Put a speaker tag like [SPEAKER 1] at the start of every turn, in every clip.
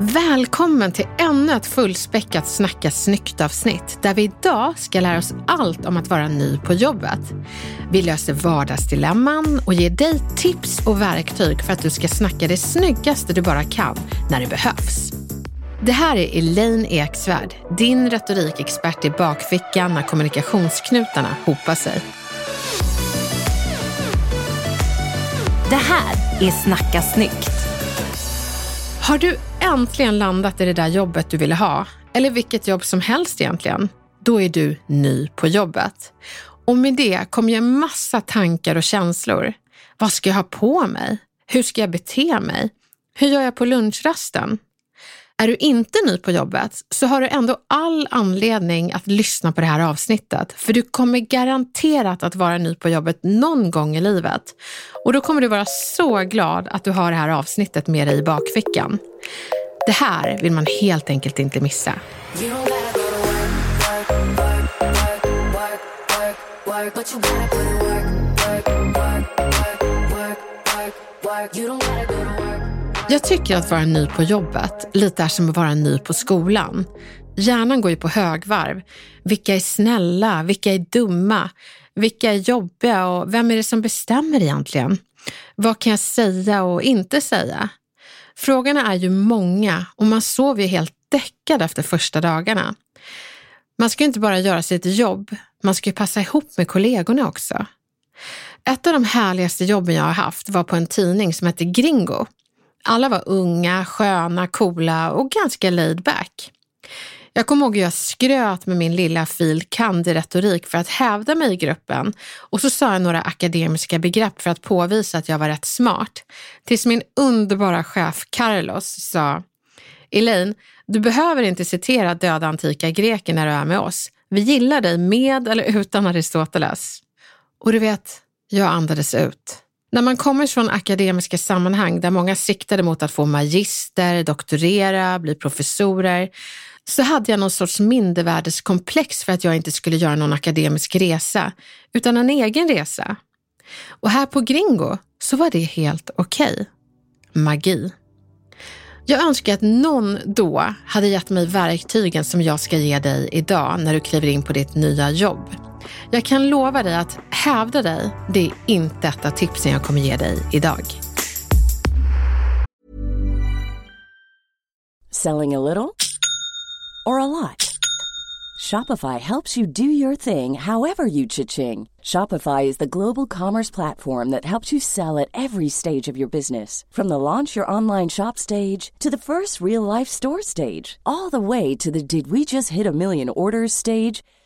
[SPEAKER 1] Välkommen till ännu ett fullspäckat Snacka snyggt-avsnitt där vi idag ska lära oss allt om att vara ny på jobbet. Vi löser vardagsdilemman och ger dig tips och verktyg för att du ska snacka det snyggaste du bara kan när det behövs. Det här är Elaine Eksvärd, din retorikexpert i bakfickan när kommunikationsknutarna hopar sig.
[SPEAKER 2] Det här är Snacka snyggt.
[SPEAKER 1] Har du äntligen landat i det där jobbet du ville ha, eller vilket jobb som helst egentligen, då är du ny på jobbet. Och med det kommer ju en massa tankar och känslor. Vad ska jag ha på mig? Hur ska jag bete mig? Hur gör jag på lunchrasten? Är du inte ny på jobbet så har du ändå all anledning att lyssna på det här avsnittet. För du kommer garanterat att vara ny på jobbet någon gång i livet. Och då kommer du vara så glad att du har det här avsnittet med dig i bakfickan. Det här vill man helt enkelt inte missa. Jag tycker att vara ny på jobbet lite är som att vara ny på skolan. Hjärnan går ju på högvarv. Vilka är snälla? Vilka är dumma? Vilka är jobbiga och vem är det som bestämmer egentligen? Vad kan jag säga och inte säga? Frågorna är ju många och man sover ju helt däckad efter första dagarna. Man ska ju inte bara göra sitt jobb, man ska ju passa ihop med kollegorna också. Ett av de härligaste jobben jag har haft var på en tidning som hette Gringo. Alla var unga, sköna, coola och ganska laid back. Jag kommer ihåg att jag skröt med min lilla fil. kand i retorik för att hävda mig i gruppen och så sa jag några akademiska begrepp för att påvisa att jag var rätt smart. Tills min underbara chef Carlos sa Elaine, du behöver inte citera döda antika greker när du är med oss. Vi gillar dig med eller utan Aristoteles. Och du vet, jag andades ut. När man kommer från akademiska sammanhang där många siktade mot att få magister, doktorera, bli professorer, så hade jag någon sorts mindervärdeskomplex för att jag inte skulle göra någon akademisk resa, utan en egen resa. Och här på Gringo så var det helt okej. Okay. Magi. Jag önskar att någon då hade gett mig verktygen som jag ska ge dig idag när du kliver in på ditt nya jobb. Jag kan lova dig att hävda dig, det är inte ett av tipsen jag kommer ge dig idag.
[SPEAKER 3] Selling a little or a lot? Shopify helps you do your thing however you cha-ching. Shopify is the global commerce platform that helps you sell at every stage of your business. From the launch your online shop stage to the first real life store stage, all the way to the did we just hit a million orders stage.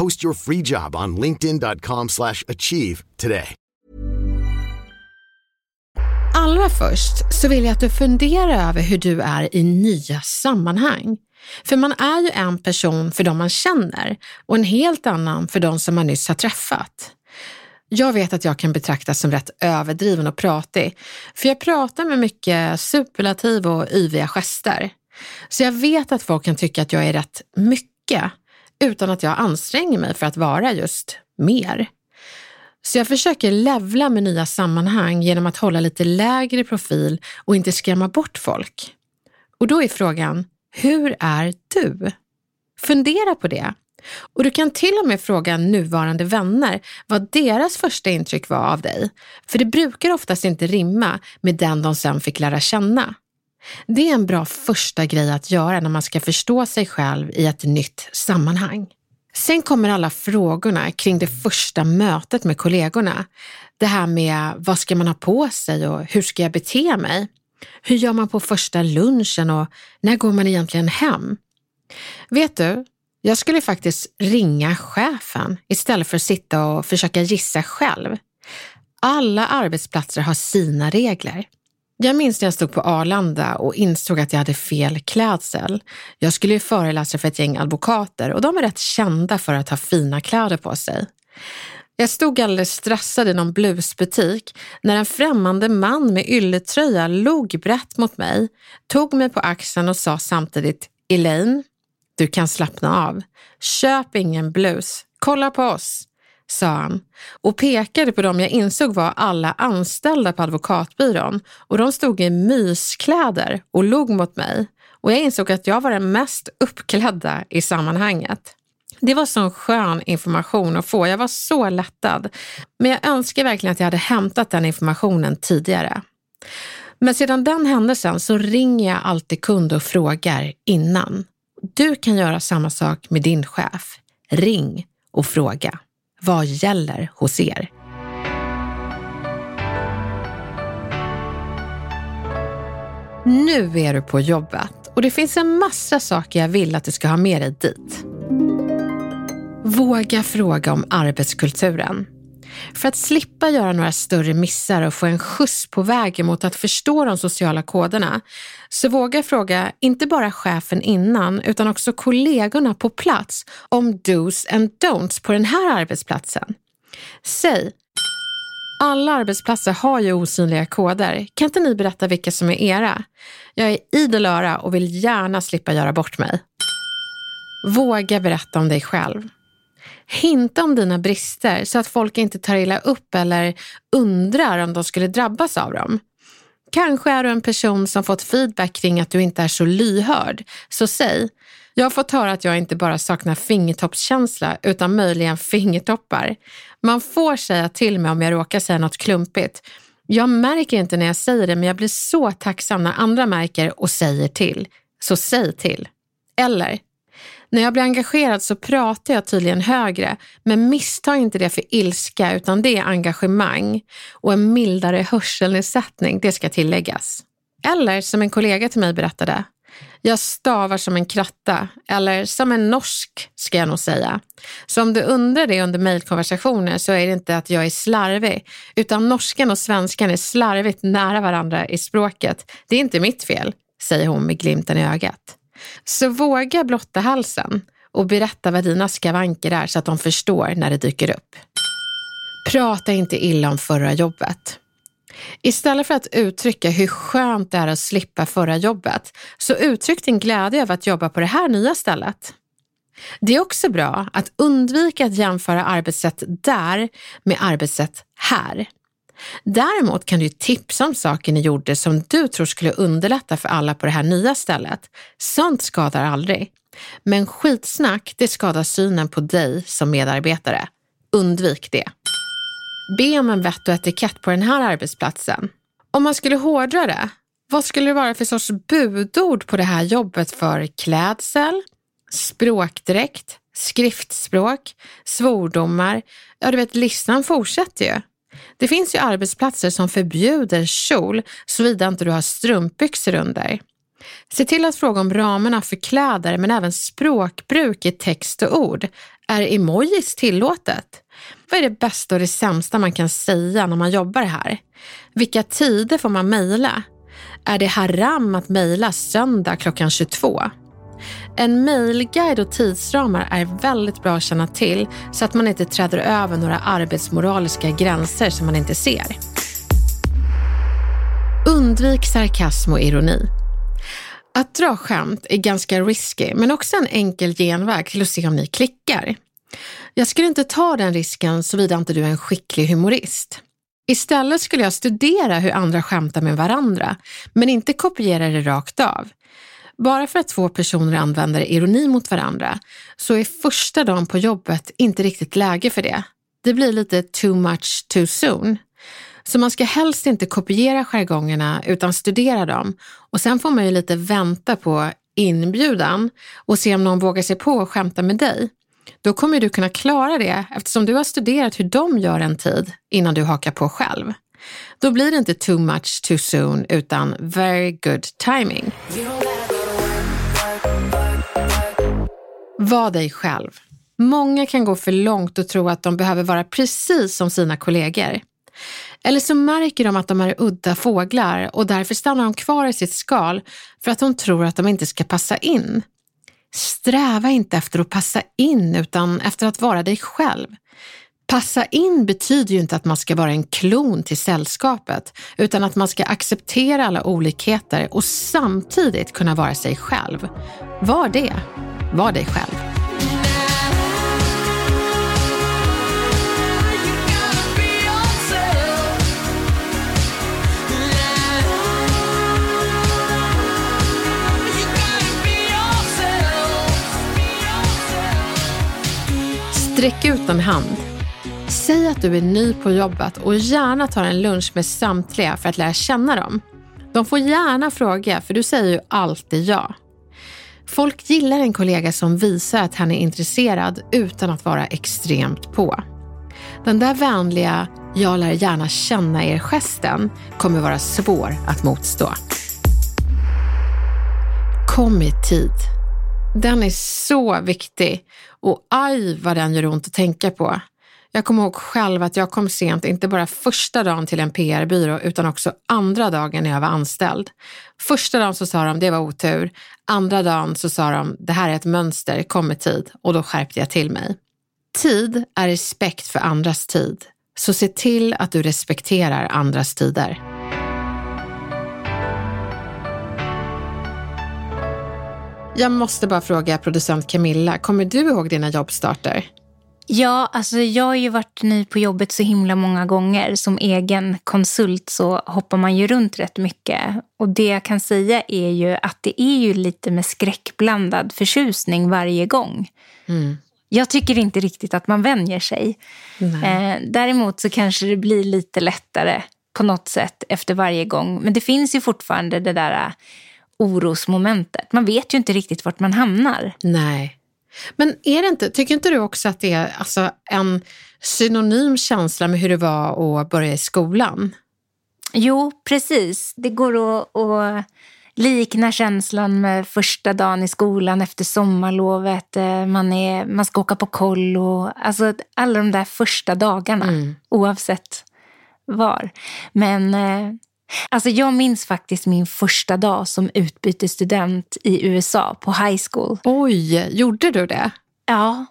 [SPEAKER 4] Post your free job on linkedin.com/achieve today.
[SPEAKER 1] allra först så vill jag att du funderar över hur du är i nya sammanhang. För man är ju en person för de man känner och en helt annan för de som man nyss har träffat. Jag vet att jag kan betraktas som rätt överdriven och pratig, för jag pratar med mycket superlativ och yviga gester. Så jag vet att folk kan tycka att jag är rätt mycket utan att jag anstränger mig för att vara just mer. Så jag försöker levla med nya sammanhang genom att hålla lite lägre profil och inte skrämma bort folk. Och då är frågan, hur är du? Fundera på det. Och du kan till och med fråga nuvarande vänner vad deras första intryck var av dig. För det brukar oftast inte rimma med den de sen fick lära känna. Det är en bra första grej att göra när man ska förstå sig själv i ett nytt sammanhang. Sen kommer alla frågorna kring det första mötet med kollegorna. Det här med vad ska man ha på sig och hur ska jag bete mig? Hur gör man på första lunchen och när går man egentligen hem? Vet du, jag skulle faktiskt ringa chefen istället för att sitta och försöka gissa själv. Alla arbetsplatser har sina regler. Jag minns när jag stod på Arlanda och insåg att jag hade fel klädsel. Jag skulle ju föreläsa för ett gäng advokater och de är rätt kända för att ha fina kläder på sig. Jag stod alldeles stressad i någon blusbutik när en främmande man med ylletröja log brett mot mig, tog mig på axeln och sa samtidigt Elaine, du kan slappna av. Köp ingen blus. Kolla på oss sa han och pekade på dem jag insåg var alla anställda på advokatbyrån och de stod i myskläder och log mot mig och jag insåg att jag var den mest uppklädda i sammanhanget. Det var sån skön information att få. Jag var så lättad. Men jag önskar verkligen att jag hade hämtat den informationen tidigare. Men sedan den händelsen så ringer jag alltid kund och frågar innan. Du kan göra samma sak med din chef. Ring och fråga. Vad gäller hos er? Nu är du på jobbet och det finns en massa saker jag vill att du ska ha med dig dit. Våga fråga om arbetskulturen. För att slippa göra några större missar och få en skjuts på vägen mot att förstå de sociala koderna, så våga fråga inte bara chefen innan utan också kollegorna på plats om dos and don'ts på den här arbetsplatsen. Säg alla arbetsplatser har ju osynliga koder. Kan inte ni berätta vilka som är era? Jag är idel öra och vill gärna slippa göra bort mig. Våga berätta om dig själv. Hinta om dina brister så att folk inte tar illa upp eller undrar om de skulle drabbas av dem. Kanske är du en person som fått feedback kring att du inte är så lyhörd, så säg jag har fått höra att jag inte bara saknar fingertoppskänsla utan möjligen fingertoppar. Man får säga till mig om jag råkar säga något klumpigt. Jag märker inte när jag säger det men jag blir så tacksam när andra märker och säger till. Så säg till. Eller när jag blir engagerad så pratar jag tydligen högre, men missta inte det för ilska utan det är engagemang och en mildare hörselnedsättning, det ska tilläggas. Eller som en kollega till mig berättade, jag stavar som en kratta, eller som en norsk ska jag nog säga. Så om du undrar det under mejlkonversationer så är det inte att jag är slarvig, utan norskan och svenskan är slarvigt nära varandra i språket. Det är inte mitt fel, säger hon med glimten i ögat. Så våga blotta halsen och berätta vad dina skavanker är så att de förstår när det dyker upp. Prata inte illa om förra jobbet. Istället för att uttrycka hur skönt det är att slippa förra jobbet, så uttryck din glädje över att jobba på det här nya stället. Det är också bra att undvika att jämföra arbetssätt där med arbetssätt här. Däremot kan du tipsa om saker ni gjorde som du tror skulle underlätta för alla på det här nya stället. Sånt skadar aldrig. Men skitsnack, det skadar synen på dig som medarbetare. Undvik det. Be om en vett och etikett på den här arbetsplatsen. Om man skulle hårdra det, vad skulle det vara för sorts budord på det här jobbet för klädsel, språkdräkt, skriftspråk, svordomar? Ja, du vet, listan fortsätter ju. Det finns ju arbetsplatser som förbjuder kjol såvida inte du har strumpbyxor under. Se till att fråga om ramarna för kläder men även språkbruk i text och ord. Är emojis tillåtet? Vad är det bästa och det sämsta man kan säga när man jobbar här? Vilka tider får man mejla? Är det haram att mejla söndag klockan 22? En mejlguide och tidsramar är väldigt bra att känna till så att man inte träder över några arbetsmoraliska gränser som man inte ser. Undvik sarkasm och ironi. Att dra skämt är ganska risky, men också en enkel genväg till att se om ni klickar. Jag skulle inte ta den risken såvida inte du är en skicklig humorist. Istället skulle jag studera hur andra skämtar med varandra, men inte kopiera det rakt av. Bara för att två personer använder ironi mot varandra så är första dagen på jobbet inte riktigt läge för det. Det blir lite too much too soon. Så man ska helst inte kopiera jargongerna utan studera dem och sen får man ju lite vänta på inbjudan och se om någon vågar sig på att skämta med dig. Då kommer du kunna klara det eftersom du har studerat hur de gör en tid innan du hakar på själv. Då blir det inte too much too soon utan very good timing. Var dig själv. Många kan gå för långt och tro att de behöver vara precis som sina kollegor. Eller så märker de att de är udda fåglar och därför stannar de kvar i sitt skal för att de tror att de inte ska passa in. Sträva inte efter att passa in utan efter att vara dig själv. Passa in betyder ju inte att man ska vara en klon till sällskapet utan att man ska acceptera alla olikheter och samtidigt kunna vara sig själv. Var det. Var dig själv. Sträck ut en hand. Säg att du är ny på jobbet och gärna tar en lunch med samtliga för att lära känna dem. De får gärna fråga, för du säger ju alltid ja. Folk gillar en kollega som visar att han är intresserad utan att vara extremt på. Den där vänliga “jag lär gärna känna er”-gesten kommer vara svår att motstå. Kom i tid. Den är så viktig och aj vad den gör ont att tänka på. Jag kommer ihåg själv att jag kom sent, inte bara första dagen till en PR-byrå utan också andra dagen när jag var anställd. Första dagen så sa de det var otur, andra dagen så sa de det här är ett mönster, kom i tid och då skärpte jag till mig. Tid är respekt för andras tid, så se till att du respekterar andras tider. Jag måste bara fråga producent Camilla, kommer du ihåg dina jobbstarter?
[SPEAKER 5] Ja, alltså jag har ju varit ny på jobbet så himla många gånger. Som egen konsult så hoppar man ju runt rätt mycket. Och det jag kan säga är ju att det är ju lite med skräckblandad förtjusning varje gång. Mm. Jag tycker inte riktigt att man vänjer sig. Eh, däremot så kanske det blir lite lättare på något sätt efter varje gång. Men det finns ju fortfarande det där eh, orosmomentet. Man vet ju inte riktigt vart man hamnar.
[SPEAKER 1] Nej. Men är det inte, tycker inte du också att det är alltså en synonym känsla med hur det var att börja i skolan?
[SPEAKER 5] Jo, precis. Det går att, att likna känslan med första dagen i skolan efter sommarlovet. Eh, man, är, man ska åka på kollo. Alltså alla de där första dagarna, mm. oavsett var. Men eh, Alltså jag minns faktiskt min första dag som utbytesstudent i USA på high school.
[SPEAKER 1] Oj, gjorde du det?
[SPEAKER 5] Ja,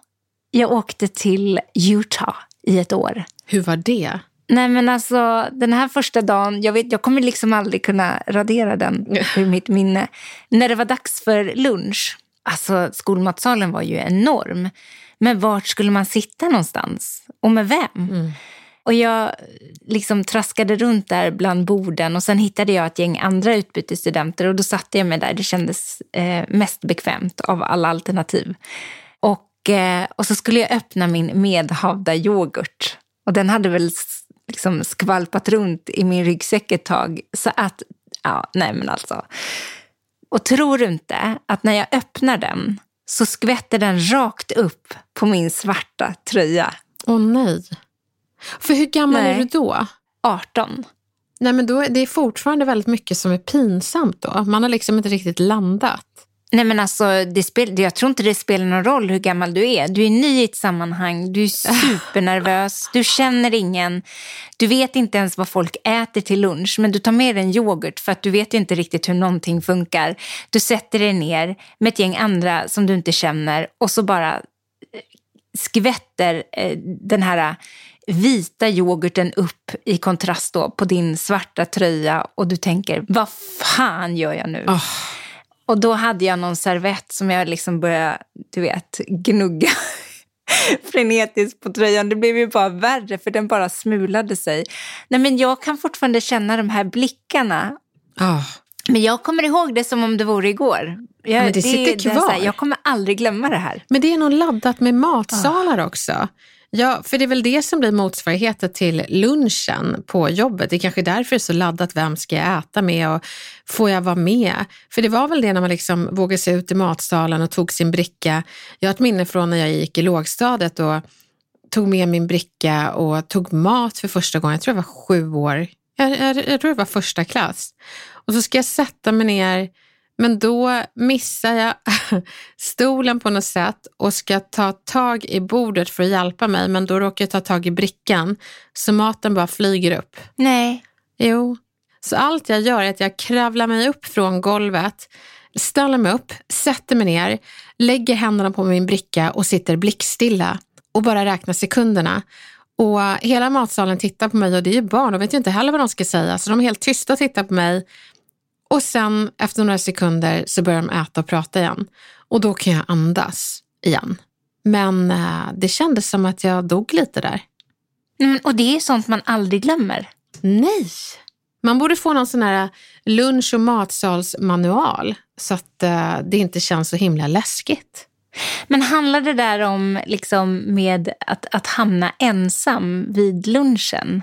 [SPEAKER 5] jag åkte till Utah i ett år.
[SPEAKER 1] Hur var det?
[SPEAKER 5] Nej men alltså den här första dagen, jag, vet, jag kommer liksom aldrig kunna radera den ur mitt minne. När det var dags för lunch, alltså skolmatsalen var ju enorm. Men vart skulle man sitta någonstans? Och med vem? Mm. Och jag liksom traskade runt där bland borden och sen hittade jag ett gäng andra utbytesstudenter och då satte jag mig där. Det kändes eh, mest bekvämt av alla alternativ. Och, eh, och så skulle jag öppna min medhavda yoghurt. Och den hade väl liksom skvalpat runt i min ryggsäck ett tag. Så att, ja, nej men alltså. Och tror du inte att när jag öppnar den så skvätter den rakt upp på min svarta tröja.
[SPEAKER 1] Åh oh, nej. För hur gammal Nej. är du då?
[SPEAKER 5] 18.
[SPEAKER 1] Nej, men då, det är fortfarande väldigt mycket som är pinsamt då. Man har liksom inte riktigt landat.
[SPEAKER 5] Nej men alltså, det spel, jag tror inte det spelar någon roll hur gammal du är. Du är ny i ett sammanhang, du är supernervös, du känner ingen. Du vet inte ens vad folk äter till lunch, men du tar med dig en yoghurt för att du vet inte riktigt hur någonting funkar. Du sätter dig ner med ett gäng andra som du inte känner och så bara eh, skvätter eh, den här vita yoghurten upp i kontrast då på din svarta tröja och du tänker, vad fan gör jag nu?
[SPEAKER 1] Oh.
[SPEAKER 5] Och då hade jag någon servett som jag liksom började, du vet, gnugga frenetiskt på tröjan. Det blev ju bara värre för den bara smulade sig. Nej men jag kan fortfarande känna de här blickarna.
[SPEAKER 1] Oh.
[SPEAKER 5] Men jag kommer ihåg det som om det vore igår. Jag,
[SPEAKER 1] men det sitter
[SPEAKER 5] det,
[SPEAKER 1] kvar.
[SPEAKER 5] Det här, jag kommer aldrig glömma det här.
[SPEAKER 1] Men det är nog laddat med matsalar oh. också. Ja, för det är väl det som blir motsvarigheten till lunchen på jobbet. Det är kanske därför det är så laddat, vem ska jag äta med och får jag vara med? För det var väl det när man liksom vågade sig ut i matsalen och tog sin bricka. Jag har ett minne från när jag gick i lågstadiet och tog med min bricka och tog mat för första gången. Jag tror jag var sju år. Jag, jag, jag tror det var första klass. Och så ska jag sätta mig ner men då missar jag stolen på något sätt och ska ta tag i bordet för att hjälpa mig, men då råkar jag ta tag i brickan så maten bara flyger upp.
[SPEAKER 5] Nej.
[SPEAKER 1] Jo. Så allt jag gör är att jag kravlar mig upp från golvet, ställer mig upp, sätter mig ner, lägger händerna på min bricka och sitter blickstilla och bara räknar sekunderna. Och hela matsalen tittar på mig och det är ju barn, de vet ju inte heller vad de ska säga, så de är helt tysta och tittar på mig och sen efter några sekunder så börjar de äta och prata igen. Och då kan jag andas igen. Men eh, det kändes som att jag dog lite där.
[SPEAKER 5] Mm, och det är sånt man aldrig glömmer.
[SPEAKER 1] Nej. Man borde få någon sån här lunch och matsalsmanual så att eh, det inte känns så himla läskigt.
[SPEAKER 5] Men handlar det där om liksom med att, att hamna ensam vid lunchen?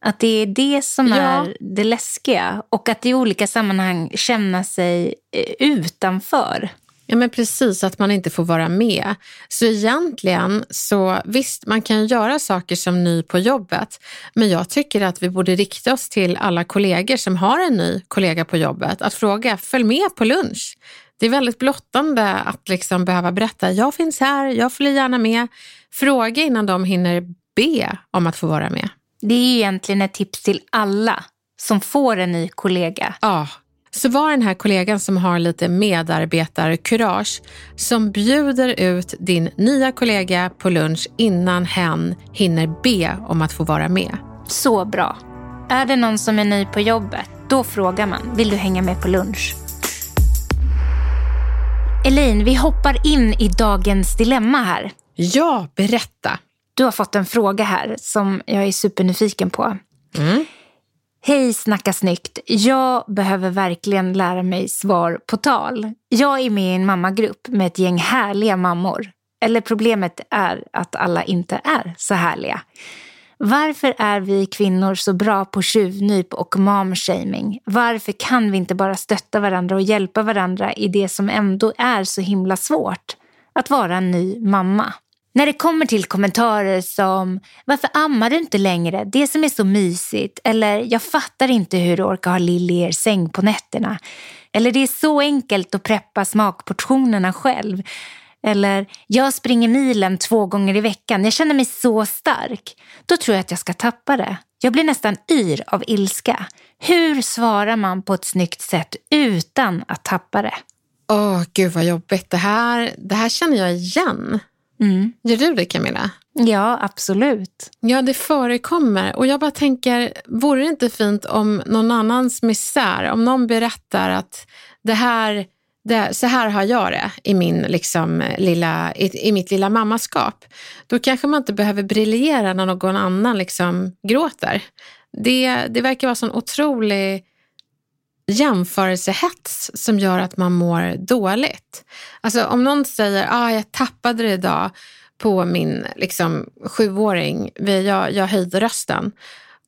[SPEAKER 5] Att det är det som ja. är det läskiga och att i olika sammanhang känna sig eh, utanför.
[SPEAKER 1] Ja men precis, att man inte får vara med. Så egentligen, så visst man kan göra saker som ny på jobbet, men jag tycker att vi borde rikta oss till alla kollegor som har en ny kollega på jobbet, att fråga, följ med på lunch. Det är väldigt blottande att liksom behöva berätta, jag finns här, jag följer gärna med. Fråga innan de hinner be om att få vara med.
[SPEAKER 5] Det är egentligen ett tips till alla som får en ny kollega.
[SPEAKER 1] Ja, så var den här kollegan som har lite medarbetarkurage som bjuder ut din nya kollega på lunch innan hen hinner be om att få vara med.
[SPEAKER 5] Så bra. Är det någon som är ny på jobbet, då frågar man, vill du hänga med på lunch? Elin, vi hoppar in i dagens dilemma här.
[SPEAKER 1] Ja, berätta.
[SPEAKER 5] Du har fått en fråga här som jag är supernyfiken på.
[SPEAKER 1] Mm.
[SPEAKER 5] Hej Snacka snyggt. Jag behöver verkligen lära mig svar på tal. Jag är med i en mammagrupp med ett gäng härliga mammor. Eller problemet är att alla inte är så härliga. Varför är vi kvinnor så bra på tjuvnyp och momshaming? Varför kan vi inte bara stötta varandra och hjälpa varandra i det som ändå är så himla svårt? Att vara en ny mamma. När det kommer till kommentarer som “Varför ammar du inte längre? Det som är så mysigt” eller “Jag fattar inte hur du orkar ha Lill i er säng på nätterna” eller “Det är så enkelt att preppa smakportionerna själv” eller “Jag springer milen två gånger i veckan, jag känner mig så stark” då tror jag att jag ska tappa det. Jag blir nästan yr av ilska. Hur svarar man på ett snyggt sätt utan att tappa det?
[SPEAKER 1] Åh, oh, gud vad jobbigt. Det här, det här känner jag igen.
[SPEAKER 5] Mm.
[SPEAKER 1] Gör du det Camilla?
[SPEAKER 5] Ja, absolut.
[SPEAKER 1] Ja, det förekommer. Och jag bara tänker, vore det inte fint om någon annans misär, om någon berättar att det här, det, så här har jag det i, min, liksom, lilla, i, i mitt lilla mammaskap. Då kanske man inte behöver briljera när någon annan liksom gråter. Det, det verkar vara sån otrolig jämförelsehets som gör att man mår dåligt. Alltså om någon säger ah, jag tappade det idag på min liksom, sjuåring, jag, jag höjde rösten.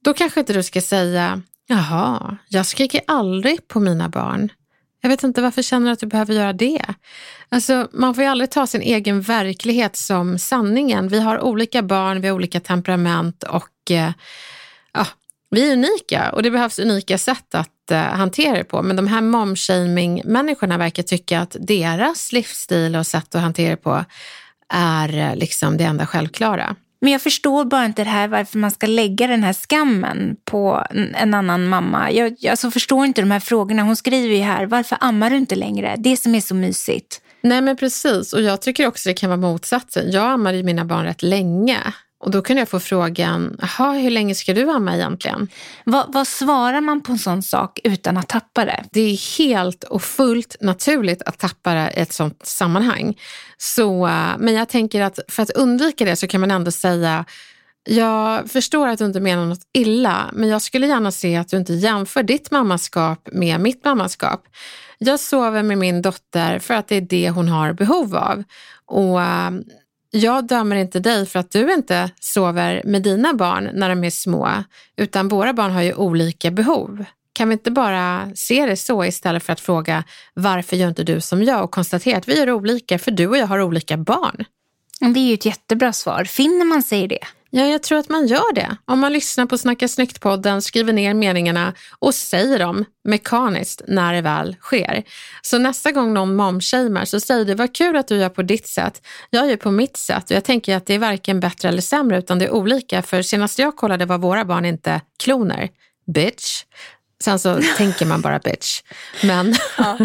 [SPEAKER 1] Då kanske inte du ska säga jaha, jag skriker aldrig på mina barn. Jag vet inte varför känner du att du behöver göra det. Alltså, man får ju aldrig ta sin egen verklighet som sanningen. Vi har olika barn, vi har olika temperament och eh, vi är unika och det behövs unika sätt att uh, hantera det på. Men de här momshaming-människorna verkar tycka att deras livsstil och sätt att hantera det på är uh, liksom det enda självklara.
[SPEAKER 5] Men jag förstår bara inte det här varför man ska lägga den här skammen på en annan mamma. Jag alltså förstår inte de här frågorna. Hon skriver ju här, varför ammar du inte längre? Det som är så mysigt.
[SPEAKER 1] Nej men precis, och jag tycker också det kan vara motsatsen. Jag ammade mina barn rätt länge och då kunde jag få frågan, jaha, hur länge ska du amma egentligen?
[SPEAKER 5] Vad, vad svarar man på en sån sak utan att tappa det?
[SPEAKER 1] Det är helt och fullt naturligt att tappa det i ett sånt sammanhang. Så, men jag tänker att för att undvika det så kan man ändå säga jag förstår att du inte menar något illa, men jag skulle gärna se att du inte jämför ditt mammaskap med mitt mammaskap. Jag sover med min dotter för att det är det hon har behov av. Och jag dömer inte dig för att du inte sover med dina barn när de är små, utan våra barn har ju olika behov. Kan vi inte bara se det så istället för att fråga varför gör inte du som jag och konstatera att vi gör olika för du och jag har olika barn?
[SPEAKER 5] Det är ju ett jättebra svar. Finner man sig i det?
[SPEAKER 1] Ja, jag tror att man gör det. Om man lyssnar på Snacka snyggt-podden, skriver ner meningarna och säger dem mekaniskt när det väl sker. Så nästa gång någon momshamear så säger du, vad kul att du gör på ditt sätt. Jag gör på mitt sätt och jag tänker att det är varken bättre eller sämre utan det är olika. För senast jag kollade var våra barn inte kloner. Bitch. Sen så tänker man bara bitch. Men ja.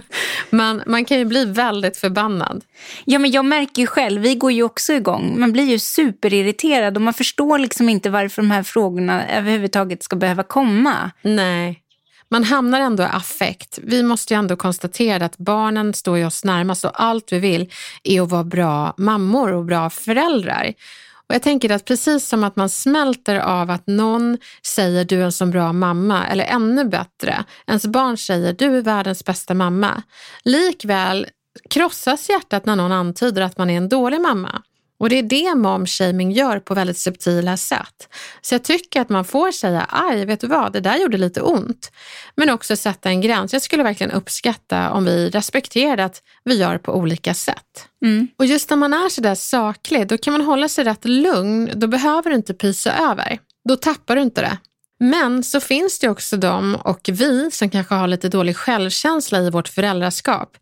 [SPEAKER 1] man, man kan ju bli väldigt förbannad.
[SPEAKER 5] Ja, men jag märker ju själv, vi går ju också igång. Man blir ju superirriterad och man förstår liksom inte varför de här frågorna överhuvudtaget ska behöva komma.
[SPEAKER 1] Nej. Man hamnar ändå i affekt. Vi måste ju ändå konstatera att barnen står ju oss närmast och allt vi vill är att vara bra mammor och bra föräldrar. Och jag tänker att precis som att man smälter av att någon säger du är en så bra mamma eller ännu bättre, ens barn säger du är världens bästa mamma. Likväl krossas hjärtat när någon antyder att man är en dålig mamma. Och det är det momshaming gör på väldigt subtila sätt. Så jag tycker att man får säga, aj, vet du vad, det där gjorde lite ont. Men också sätta en gräns. Jag skulle verkligen uppskatta om vi respekterade att vi gör på olika sätt. Mm. Och just när man är sådär saklig, då kan man hålla sig rätt lugn. Då behöver du inte pysa över. Då tappar du inte det. Men så finns det också de och vi som kanske har lite dålig självkänsla i vårt föräldraskap.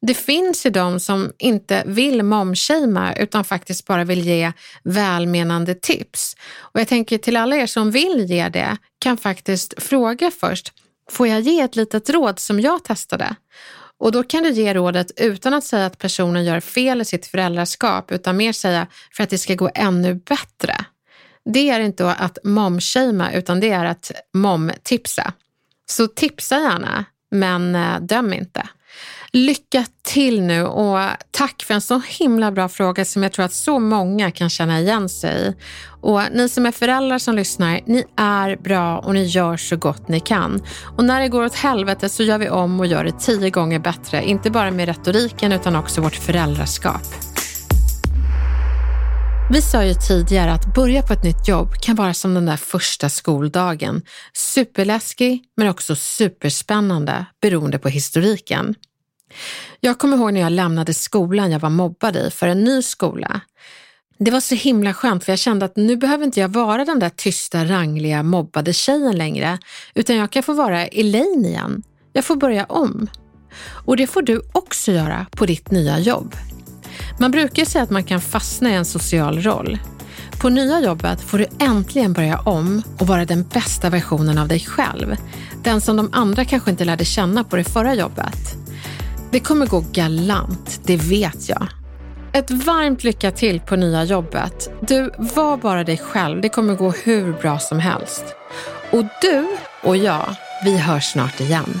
[SPEAKER 1] Det finns ju de som inte vill momshamea utan faktiskt bara vill ge välmenande tips. Och jag tänker till alla er som vill ge det kan faktiskt fråga först, får jag ge ett litet råd som jag testade? Och då kan du ge rådet utan att säga att personen gör fel i sitt föräldraskap utan mer säga för att det ska gå ännu bättre. Det är inte att momshamea utan det är att momtipsa. Så tipsa gärna, men eh, döm inte. Lycka till nu och tack för en så himla bra fråga som jag tror att så många kan känna igen sig i. Och ni som är föräldrar som lyssnar, ni är bra och ni gör så gott ni kan. Och när det går åt helvete så gör vi om och gör det tio gånger bättre. Inte bara med retoriken utan också vårt föräldraskap. Vi sa ju tidigare att börja på ett nytt jobb kan vara som den där första skoldagen. Superläskig men också superspännande beroende på historiken. Jag kommer ihåg när jag lämnade skolan jag var mobbad i för en ny skola. Det var så himla skönt för jag kände att nu behöver inte jag vara den där tysta, rangliga, mobbade tjejen längre, utan jag kan få vara Elaine igen. Jag får börja om. Och det får du också göra på ditt nya jobb. Man brukar säga att man kan fastna i en social roll. På nya jobbet får du äntligen börja om och vara den bästa versionen av dig själv. Den som de andra kanske inte lärde känna på det förra jobbet. Det kommer gå galant, det vet jag. Ett varmt lycka till på nya jobbet. Du, var bara dig själv. Det kommer gå hur bra som helst. Och du och jag, vi hörs snart igen.